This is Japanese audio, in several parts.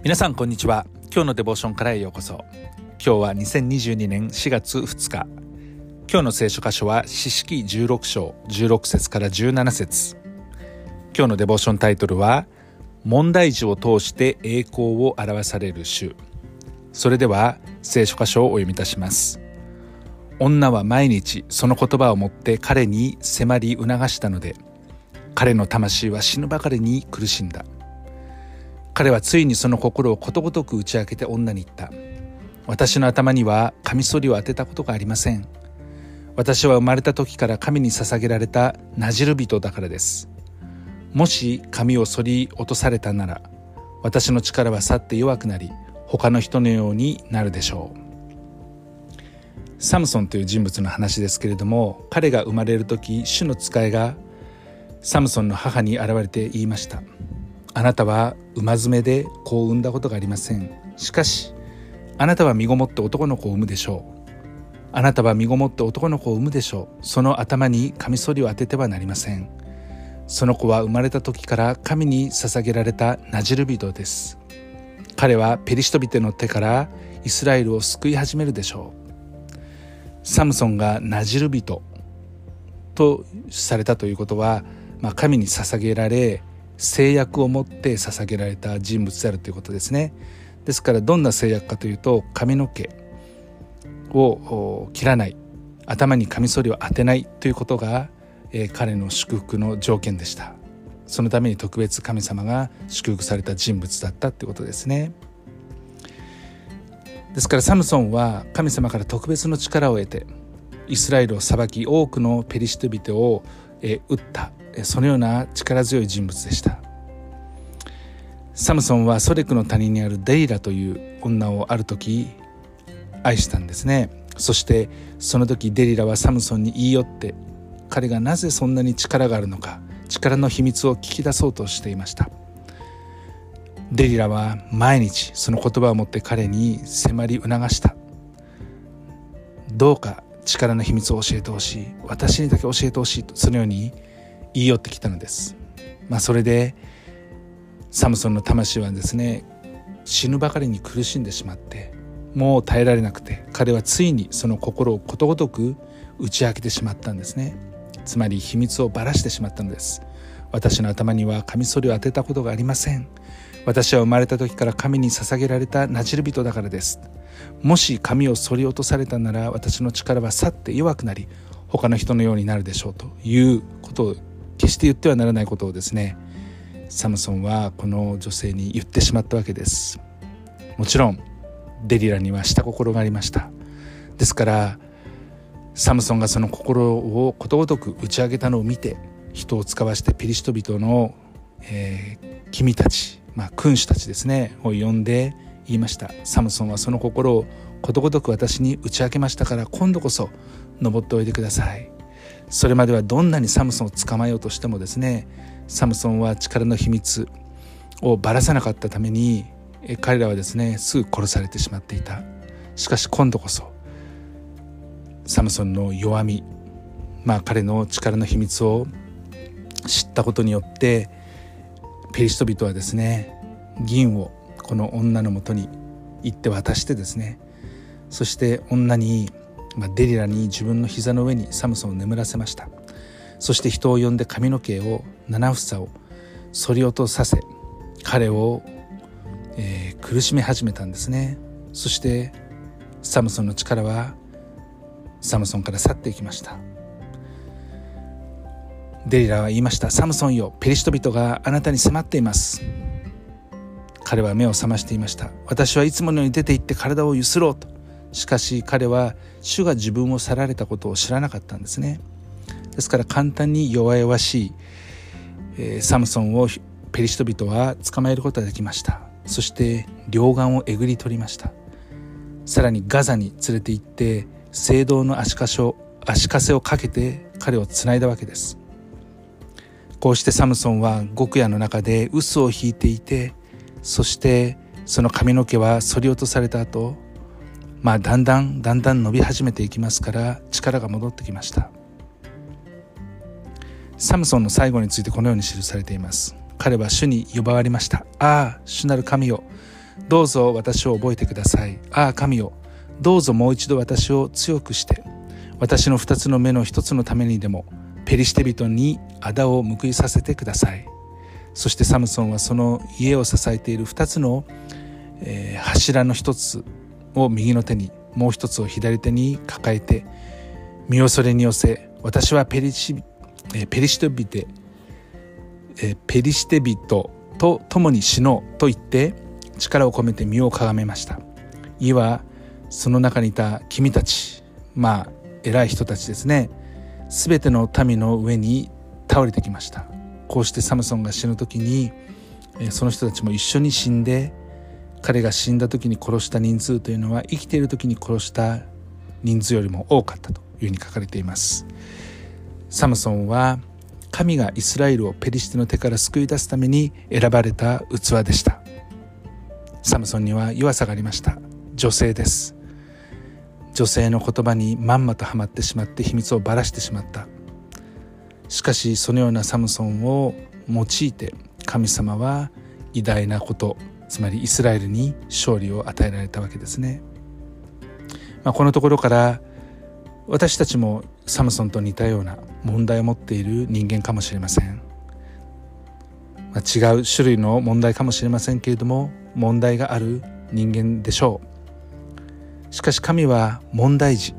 皆さんこんにちは。今日のデボーションからへようこそ。今日は2022年4月2日。今日の聖書箇所は四式16章16節から17節。今日のデボーションタイトルは問題児を通して栄光を表される主。それでは聖書箇所をお読みいたします。女は毎日その言葉をもって彼に迫り促したので彼の魂は死ぬばかりに苦しんだ。彼はついにその心をことごとく打ち明けて女に言った。私の頭にはカミソリを当てたことがありません。私は生まれた時から神に捧げられたなじる人だからです。もし髪を剃り落とされたなら私の力は去って弱くなり他の人のようになるでしょう。サムソンという人物の話ですけれども彼が生まれる時主の使いがサムソンの母に現れて言いました。あなたは馬詰めで子を産んだことがありません。しかしあなたは身ごもって男の子を産むでしょう。あなたは身ごもって男の子を産むでしょう。その頭にカミソリを当ててはなりません。その子は生まれた時から神に捧げられたナジル人です。彼はペリシト人の手からイスラエルを救い始めるでしょう。サムソンがナジル人とされたということは、まあ、神に捧げられ制約を持って捧げられた人物であるということですね。ですからどんな制約かというと髪の毛を切らない。頭にカミソリを当てないということが、えー、彼の祝福の条件でした。そのために特別神様が祝福された人物だったということですね。ですからサムソンは神様から特別の力を得てイスラエルを裁き多くのペリシテ人を、えー、撃った。そのような力強い人物でした。サムソンはソレクの谷にあるデイラという女をある時愛したんですね。そしてその時デリラはサムソンに言い寄って彼がなぜそんなに力があるのか力の秘密を聞き出そうとしていました。デリラは毎日その言葉を持って彼に迫り促した。どうか力の秘密を教えてほしい。私にだけ教えてほしいとそのように言い寄ってきたのです。まあ、それでサムソンの魂はですね死ぬばかりに苦しんでしまってもう耐えられなくて彼はついにその心をことごとく打ち明けてしまったんですね。つまり秘密をばらしてしまったのです。私の頭にはカミソリを当てたことがありません。私は生まれた時から神に捧げられたなじる人だからです。もし髪を剃り落とされたなら私の力は去って弱くなり他の人のようになるでしょうということを決して言ってはならないことをですねサムソンはこの女性に言ってしまったわけです。もちろんデリラには下心がありました。ですからサムソンがその心をことごとく打ち上げたのを見て人を使わしてピリシト人の、えー、君たち、まあ、君主たちですねを呼んで言いました。サムソンはその心をことごとく私に打ち明けましたから今度こそ登っておいでください。それまではどんなにサムソンを捕まえようとしてもですねサムソンは力の秘密をばらさなかったために彼らはですねすぐ殺されてしまっていた。しかし今度こそサムソンの弱みまあ彼の力の秘密を知ったことによってペリシト人はですね銀をこの女のもとに行って渡してですねそして女にまあ、デリラに自分の膝の上にサムソンを眠らせました。そして人を呼んで髪の毛を七房を剃り落とさせ彼を、えー、苦しめ始めたんですね。そしてサムソンの力はサムソンから去っていきました。デリラは言いました。サムソンよペリシト人があなたに迫っています。彼は目を覚ましていました。私はいつものように出て行って体をゆすろうと。しかし彼は主が自分を去られたことを知らなかったんですね。ですから簡単に弱々しい、えー、サムソンをペリシト人は捕まえることができました。そして両岸をえぐり取りました。さらにガザに連れて行って聖堂の足かしを足かせをかけて彼をつないだわけです。こうしてサムソンは極夜の中で臼を引いていてそしてその髪の毛は剃り落とされた後まあだんだんだんだん伸び始めていきますから力が戻ってきました。サムソンの最後についてこのように記されています。彼は主に呼ばわりましたああ主なる神よ。どうぞ私を覚えてください。ああ神よ。どうぞもう一度私を強くして。私の二つの目の一つのためにでもペリシテ人に仇を報いさせてください。そしてサムソンはその家を支えている二つの、えー、柱の一つを右の手にもう一つを左手に抱えて身をそれに寄せ私はペリシ,、ペリシテビテ、え、ペリシテ人と共に死のうと言って力を込めて身をかがめました。家はその中にいた君たちまあ偉い人たちですね。全ての民の上に倒れてきました。こうしてサムソンが死ぬ時にその人たちも一緒に死んで彼が死んだ時に殺した人数というのは生きている時に殺した人数よりも多かったというふうに書かれています。サムソンは神がイスラエルをペリシテの手から救い出すために選ばれた器でした。サムソンには弱さがありました。女性です。女性の言葉にまんまとはまってしまって秘密をばらしてしまった。しかしそのようなサムソンを用いて神様は偉大なことつまりイスラエルに勝利を与えられたわけですね、まあ、このところから私たちもサムソンと似たような問題を持っている人間かもしれません、まあ、違う種類の問題かもしれませんけれども問題がある人間でしょう。しかし神は問題児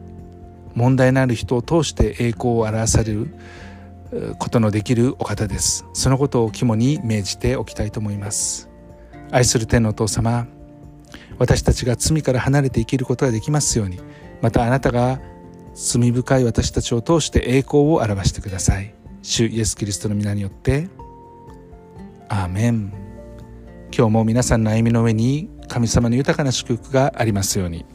問題のある人を通して栄光を表されることのできるお方です。そのことを肝に銘じておきたいと思います。愛する天のお父様私たちが罪から離れて生きることができますようにまたあなたが罪深い私たちを通して栄光を表してください主イエス・キリストの皆によってアーメン今日も皆さんの歩みの上に神様の豊かな祝福がありますように。